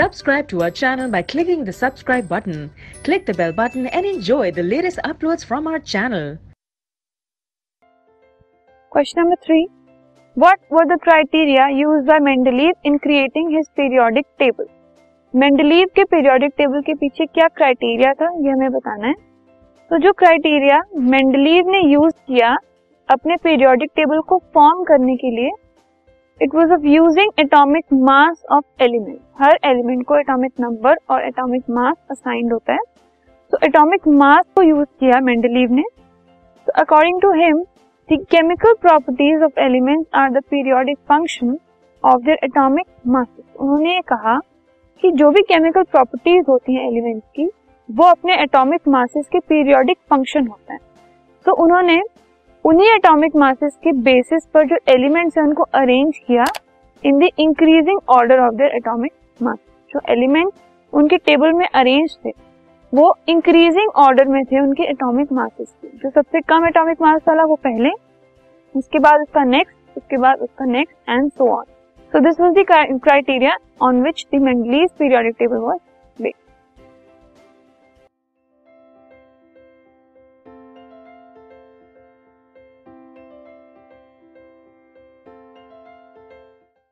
Subscribe to our channel by clicking the subscribe button. Click the bell button and enjoy the latest uploads from our channel. Question number three. What were the criteria used by Mendeleev in creating his periodic table? Mendeleev के periodic table के पीछे क्या criteria था ये हमें बताना है तो जो क्राइटेरिया मेंडलीव ने यूज़ किया अपने पीरियोडिक टेबल को फॉर्म करने के लिए it was of using atomic mass of element her element को एटॉमिक नंबर और एटॉमिक मास असाइंड होता है। तो एटॉमिक मास को यूज़ किया मेंडलीव ने। तो according to him the chemical properties of elements are the periodic function of their atomic masses उन्होंने ये कहा कि जो भी केमिकल प्रॉपर्टीज़ होती हैं एलिमेंट्स की, वो अपने एटॉमिक मासेस के पीरियोडिक फ़ंक्शन होता है। तो उन्होंने उन्हीं एटॉमिक मासेस के बेसिस पर जो एलिमेंट्स हैं, उनको अरेंज किया in the increasing order of their atomic mass जो एलिमेंट उनके टेबल में अरेंज थे, वो इंक्रीजिंग ऑर्डर में थे उनके एटॉमिक मासेस के। जो सबसे कम एटॉमिक मास वाला, वो पहले, उसके बाद उसका नेक्स्ट उसके बाद उसका next and so on so this was the criteria on which the Mendeleev's periodic table was based